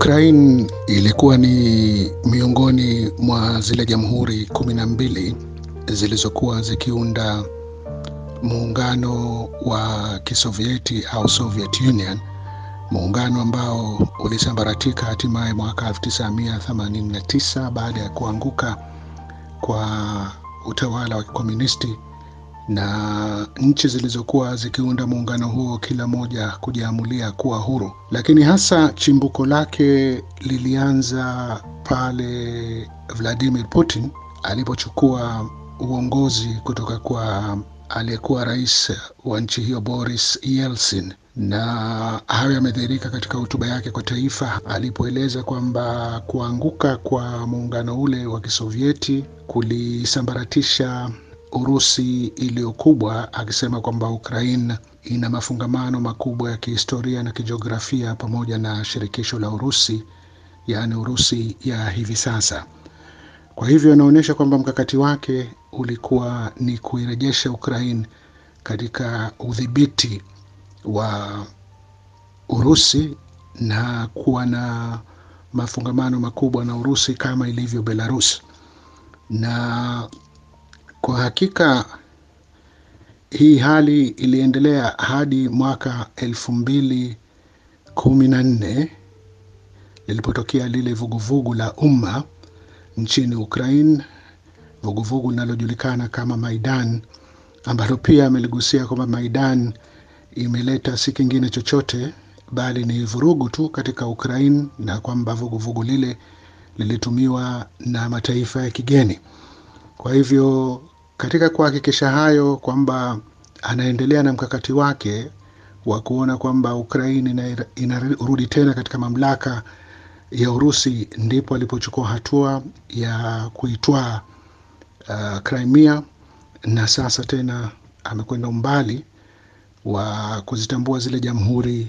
Ukraine ilikuwa ni miongoni mwa zile jamhuri kumi na mbili zilizokuwa zikiunda muungano wa Kisovieti au Soviet Union, muungano ambao ulisambaratika hatimaye mwaka 1989 baada ya kuanguka kwa utawala wa kikomunisti na nchi zilizokuwa zikiunda muungano huo kila moja kujiamulia kuwa huru, lakini hasa chimbuko lake lilianza pale Vladimir Putin alipochukua uongozi kutoka kwa aliyekuwa rais wa nchi hiyo Boris Yeltsin, na hayo yamedhihirika katika hotuba yake kwa taifa alipoeleza kwamba kuanguka kwa muungano ule wa Kisovieti kulisambaratisha Urusi iliyokubwa, akisema kwamba Ukraine ina mafungamano makubwa ya kihistoria na kijiografia pamoja na shirikisho la Urusi, yaani Urusi ya hivi sasa. Kwa hivyo inaonyesha kwamba mkakati wake ulikuwa ni kuirejesha Ukraine katika udhibiti wa Urusi na kuwa na mafungamano makubwa na Urusi kama ilivyo Belarus. Na kwa hakika hii hali iliendelea hadi mwaka elfu mbili kumi na nne lilipotokea lile vuguvugu la umma nchini Ukraine, vuguvugu linalojulikana kama Maidan, ambalo pia ameligusia kwamba Maidan imeleta si kingine chochote bali ni vurugu tu katika Ukraine, na kwamba vuguvugu lile lilitumiwa na mataifa ya kigeni. Kwa hivyo katika kuhakikisha hayo kwamba anaendelea na mkakati wake wa kuona kwamba Ukraini inarudi tena katika mamlaka ya Urusi, ndipo alipochukua hatua ya kuitwaa uh, Crimea, na sasa tena amekwenda umbali wa kuzitambua zile jamhuri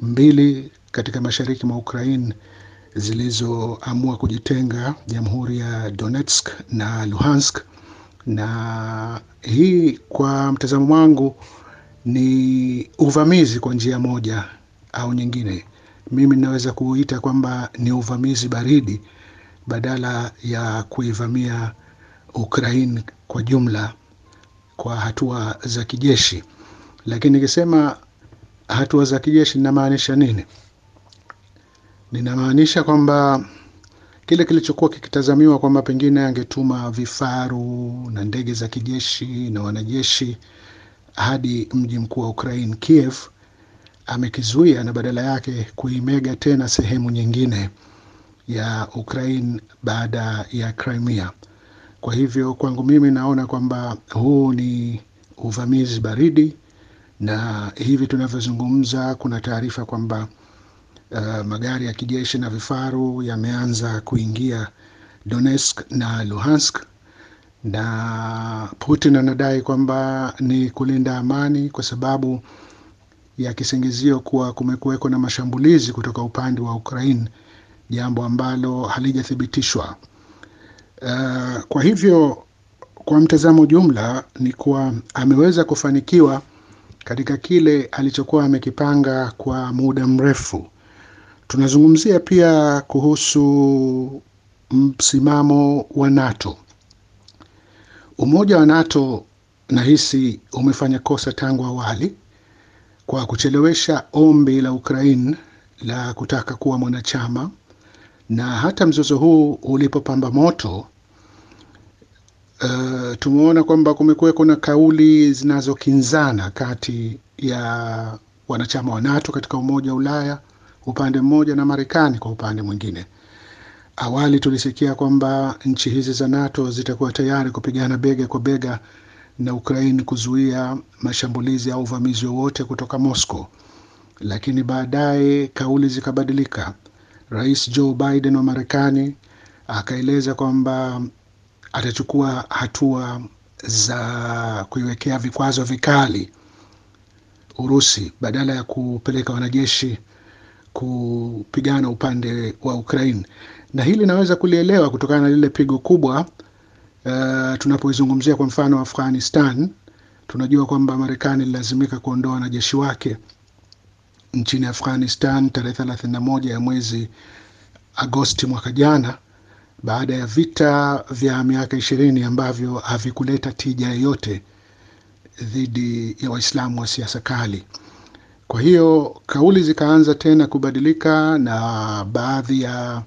mbili katika mashariki mwa Ukraine zilizoamua kujitenga, jamhuri ya Donetsk na Luhansk. Na hii kwa mtazamo wangu ni uvamizi kwa njia moja au nyingine. Mimi ninaweza kuita kwamba ni uvamizi baridi badala ya kuivamia Ukraine kwa jumla kwa hatua za kijeshi. Lakini nikisema hatua za kijeshi ninamaanisha nini? Ninamaanisha kwamba kile kilichokuwa kikitazamiwa kwamba pengine angetuma vifaru na ndege za kijeshi na wanajeshi hadi mji mkuu wa Ukraine Kiev, amekizuia na badala yake kuimega tena sehemu nyingine ya Ukraine baada ya Crimea. Kwa hivyo kwangu mimi naona kwamba huu ni uvamizi baridi, na hivi tunavyozungumza kuna taarifa kwamba uh, magari ya kijeshi na vifaru yameanza kuingia Donetsk na Luhansk, na Putin anadai kwamba ni kulinda amani kwa sababu ya kisingizio kuwa kumekuweko na mashambulizi kutoka upande wa Ukraine, jambo ambalo halijathibitishwa. Uh, kwa hivyo kwa mtazamo jumla ni kuwa ameweza kufanikiwa katika kile alichokuwa amekipanga kwa muda mrefu. Tunazungumzia pia kuhusu msimamo wa NATO. Umoja wa NATO nahisi umefanya kosa tangu awali kwa kuchelewesha ombi la Ukraine la kutaka kuwa mwanachama, na hata mzozo huu ulipopamba moto uh, tumeona kwamba kumekuweko na kauli zinazokinzana kati ya wanachama wa NATO katika Umoja wa Ulaya upande mmoja na Marekani kwa upande mwingine. Awali tulisikia kwamba nchi hizi za NATO zitakuwa tayari kupigana bega kwa bega na Ukraine kuzuia mashambulizi au uvamizi wowote kutoka Moscow, lakini baadaye kauli zikabadilika. Rais Joe Biden wa Marekani akaeleza kwamba atachukua hatua za kuiwekea vikwazo vikali Urusi badala ya kupeleka wanajeshi kupigana upande wa Ukraine, na hili naweza kulielewa kutokana na lile pigo kubwa uh, tunapoizungumzia kwa mfano Afghanistan. Tunajua kwamba Marekani ililazimika kuondoa wanajeshi wake nchini Afghanistan tarehe thelathini na moja ya mwezi Agosti mwaka jana baada ya vita vya miaka ishirini ambavyo havikuleta tija yoyote dhidi ya Waislamu wa siasa kali. Kwa hiyo kauli zikaanza tena kubadilika na baadhi ya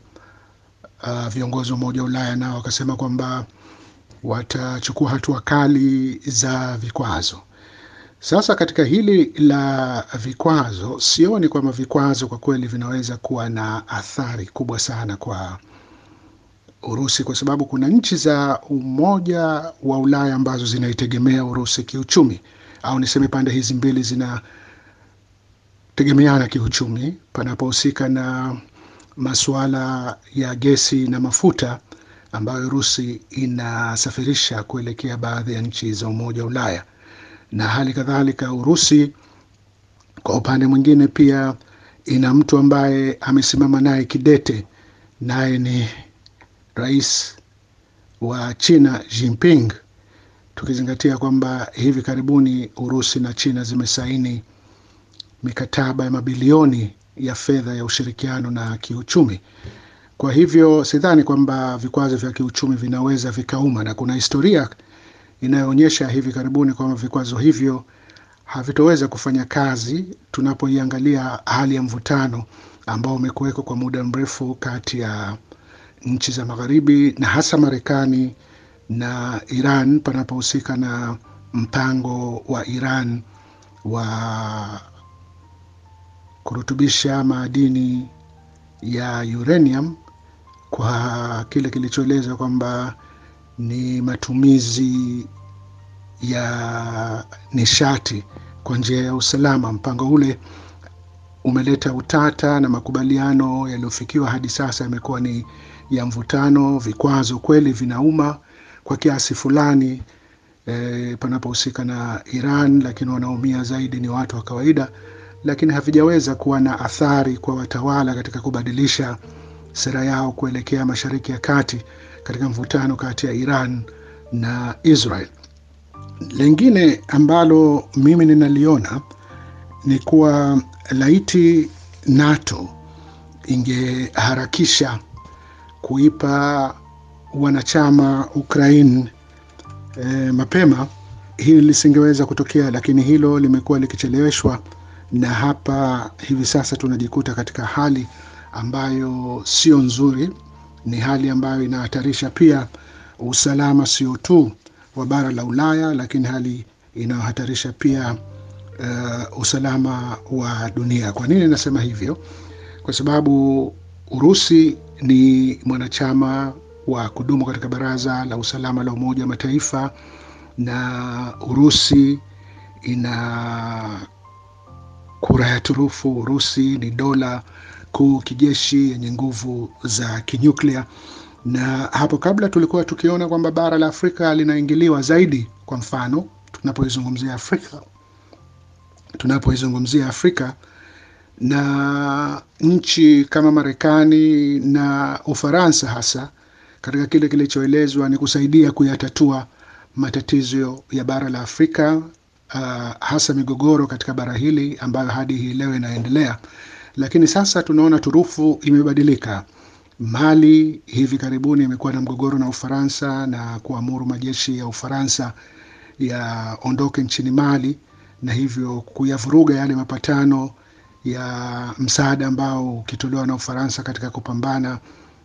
uh, viongozi wa Umoja wa Ulaya nao wakasema kwamba watachukua hatua kali za vikwazo. Sasa katika hili la vikwazo, sioni kwamba vikwazo kwa kweli vinaweza kuwa na athari kubwa sana kwa Urusi kwa sababu kuna nchi za Umoja wa Ulaya ambazo zinaitegemea Urusi kiuchumi, au niseme pande hizi mbili zinategemeana kiuchumi. Panapohusika na masuala ya gesi na mafuta ambayo Urusi inasafirisha kuelekea baadhi ya nchi za Umoja wa Ulaya, na hali kadhalika Urusi kwa upande mwingine pia ina mtu ambaye amesimama naye kidete, naye ni rais wa China Jinping, tukizingatia kwamba hivi karibuni Urusi na China zimesaini mikataba ya mabilioni ya fedha ya ushirikiano na kiuchumi. Kwa hivyo sidhani kwamba vikwazo vya kiuchumi vinaweza vikauma, na kuna historia inayoonyesha hivi karibuni kwamba vikwazo hivyo havitoweza kufanya kazi tunapoiangalia hali ya mvutano ambao umekuwekwa kwa muda mrefu kati ya nchi za magharibi na hasa Marekani na Iran panapohusika na mpango wa Iran wa kurutubisha madini ya uranium kwa kile kilichoeleza kwamba ni matumizi ya nishati kwa njia ya usalama. Mpango ule umeleta utata na makubaliano yaliyofikiwa hadi sasa yamekuwa ni ya mvutano. Vikwazo kweli vinauma kwa kiasi fulani e, panapohusika na Iran, lakini wanaumia zaidi ni watu wa kawaida, lakini havijaweza kuwa na athari kwa watawala katika kubadilisha sera yao kuelekea Mashariki ya Kati katika mvutano kati ya Iran na Israel. Lengine ambalo mimi ninaliona ni kuwa laiti NATO ingeharakisha kuipa wanachama Ukraine e, mapema, hili lisingeweza kutokea, lakini hilo limekuwa likicheleweshwa, na hapa hivi sasa tunajikuta katika hali ambayo sio nzuri. Ni hali ambayo inahatarisha pia usalama sio tu wa bara la Ulaya, lakini hali inayohatarisha pia uh, usalama wa dunia. Kwa nini nasema hivyo? Kwa sababu Urusi ni mwanachama wa kudumu katika Baraza la Usalama la Umoja wa Mataifa, na Urusi ina kura ya turufu. Urusi ni dola kuu kijeshi yenye nguvu za kinyuklia, na hapo kabla tulikuwa tukiona kwamba bara la Afrika linaingiliwa zaidi. Kwa mfano, tunapoizungumzia Afrika tunapoizungumzia Afrika na nchi kama Marekani na Ufaransa hasa katika kile kilichoelezwa ni kusaidia kuyatatua matatizo ya bara la Afrika, uh, hasa migogoro katika bara hili ambayo hadi hii leo inaendelea. Lakini sasa tunaona turufu imebadilika. Mali hivi karibuni imekuwa na mgogoro na Ufaransa na kuamuru majeshi ya Ufaransa yaondoke nchini Mali na hivyo kuyavuruga yale mapatano ya msaada ambao ukitolewa na Ufaransa katika kupambana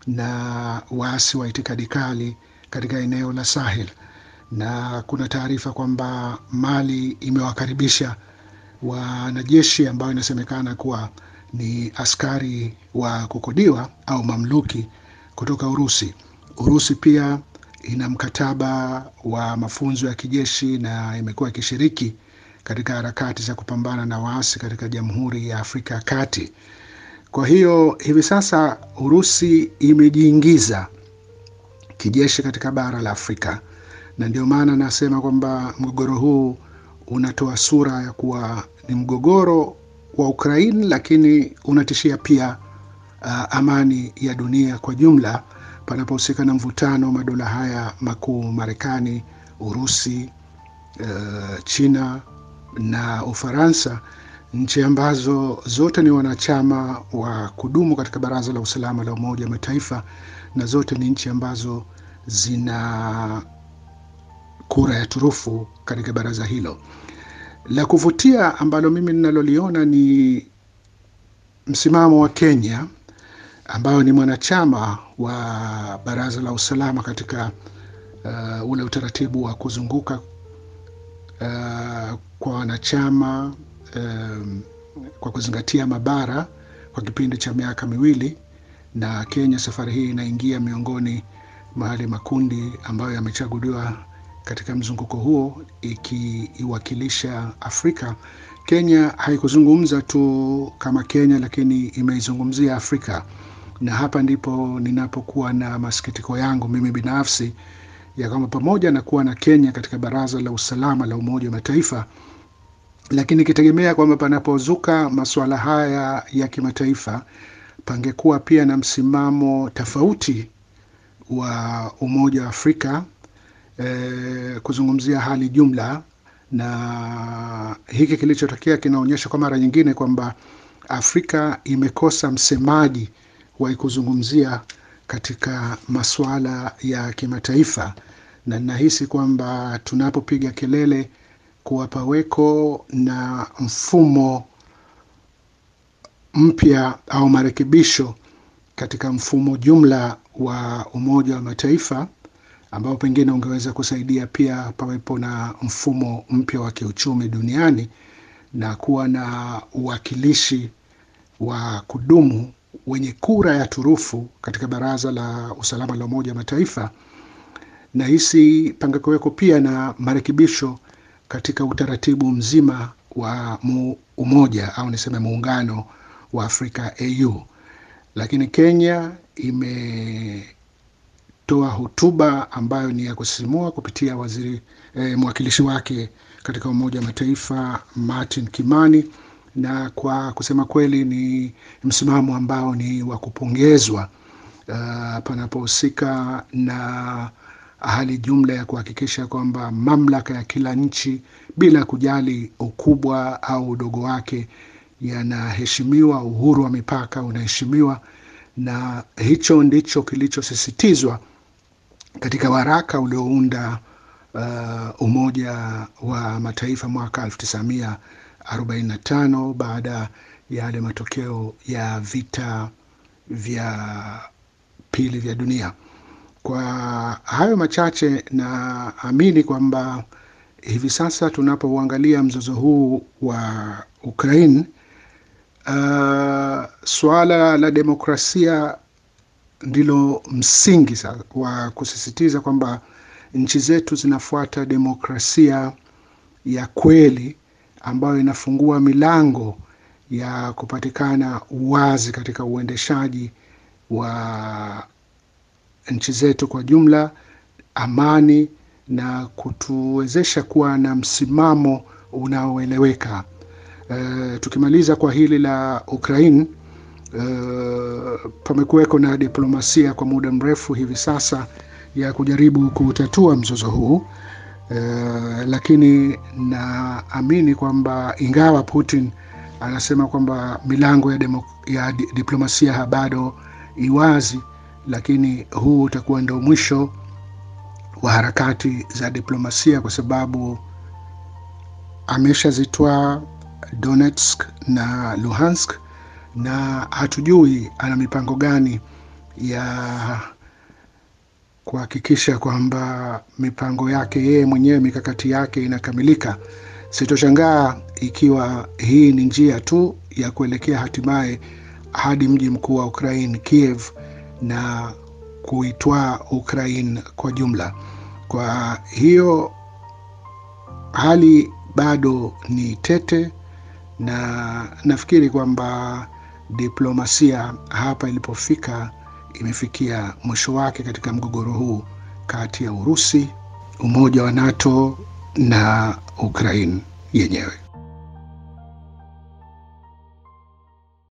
na waasi wa itikadi kali katika eneo la Sahel. Na kuna taarifa kwamba Mali imewakaribisha wanajeshi ambao inasemekana kuwa ni askari wa kukodiwa au mamluki kutoka Urusi. Urusi pia ina mkataba wa mafunzo ya kijeshi na imekuwa ikishiriki katika harakati za kupambana na waasi katika Jamhuri ya Afrika ya Kati. Kwa hiyo hivi sasa Urusi imejiingiza kijeshi katika bara la Afrika, na ndio maana nasema kwamba mgogoro huu unatoa sura ya kuwa ni mgogoro wa Ukraine, lakini unatishia pia uh, amani ya dunia kwa jumla, panapohusika na mvutano madola haya makuu, Marekani, Urusi, uh, China na Ufaransa, nchi ambazo zote ni wanachama wa kudumu katika Baraza la Usalama la Umoja wa Mataifa na zote ni nchi ambazo zina kura ya turufu katika baraza hilo. La kuvutia ambalo mimi ninaloliona ni msimamo wa Kenya ambayo ni mwanachama wa Baraza la Usalama katika uh, ule utaratibu wa kuzunguka uh, kwa wanachama um, kwa kuzingatia mabara kwa kipindi cha miaka miwili, na Kenya safari hii inaingia miongoni mwa yale makundi ambayo yamechaguliwa katika mzunguko huo ikiiwakilisha Afrika. Kenya haikuzungumza tu kama Kenya, lakini imeizungumzia Afrika, na hapa ndipo ninapokuwa na masikitiko yangu mimi binafsi ya kwamba pamoja na kuwa na Kenya katika Baraza la Usalama la Umoja wa Mataifa, lakini ikitegemea kwamba panapozuka masuala haya ya kimataifa pangekuwa pia na msimamo tofauti wa Umoja wa Afrika eh, kuzungumzia hali jumla, na hiki kilichotokea kinaonyesha kwa mara nyingine kwamba Afrika imekosa msemaji wa kuzungumzia katika masuala ya kimataifa, na ninahisi kwamba tunapopiga kelele kuwa paweko na mfumo mpya au marekebisho katika mfumo jumla wa Umoja wa Mataifa ambao pengine ungeweza kusaidia pia pawepo na mfumo mpya wa kiuchumi duniani na kuwa na uwakilishi wa kudumu wenye kura ya turufu katika Baraza la Usalama la Umoja wa Mataifa, na hisi pangekuweko pia na marekebisho katika utaratibu mzima wa umoja au niseme muungano wa Afrika AU. Lakini Kenya imetoa hotuba ambayo ni ya kusisimua kupitia waziri eh, mwakilishi wake katika Umoja wa Mataifa Martin Kimani, na kwa kusema kweli ni msimamo ambao ni wa kupongezwa uh, panapohusika na hali jumla ya kuhakikisha kwamba mamlaka ya kila nchi bila kujali ukubwa au udogo wake yanaheshimiwa, uhuru wa mipaka unaheshimiwa, na hicho ndicho kilichosisitizwa katika waraka uliounda uh, Umoja wa Mataifa mwaka 1945 baada ya yale matokeo ya vita vya pili vya dunia. Kwa hayo machache, naamini kwamba hivi sasa tunapouangalia mzozo huu wa Ukraine, uh, suala la demokrasia ndilo msingi wa kusisitiza kwamba nchi zetu zinafuata demokrasia ya kweli ambayo inafungua milango ya kupatikana uwazi katika uendeshaji wa nchi zetu kwa jumla, amani na kutuwezesha kuwa na msimamo unaoeleweka. E, tukimaliza kwa hili la Ukraine, uh, pamekuweko na diplomasia kwa muda mrefu hivi sasa ya kujaribu kutatua mzozo huu. Uh, lakini naamini kwamba ingawa Putin anasema kwamba milango ya, demo, ya di, diplomasia bado iwazi, lakini huu utakuwa ndio mwisho wa harakati za diplomasia kwa sababu ameshazitwaa Donetsk na Luhansk na hatujui ana mipango gani ya kuhakikisha kwamba mipango yake yeye mwenyewe mikakati yake inakamilika. Sitoshangaa ikiwa hii ni njia tu ya kuelekea hatimaye hadi mji mkuu wa Ukraine Kiev na kuitwaa Ukraine kwa jumla. Kwa hiyo hali bado ni tete, na nafikiri kwamba diplomasia hapa ilipofika imefikia mwisho wake katika mgogoro huu kati ya Urusi, Umoja wa NATO na Ukraine yenyewe.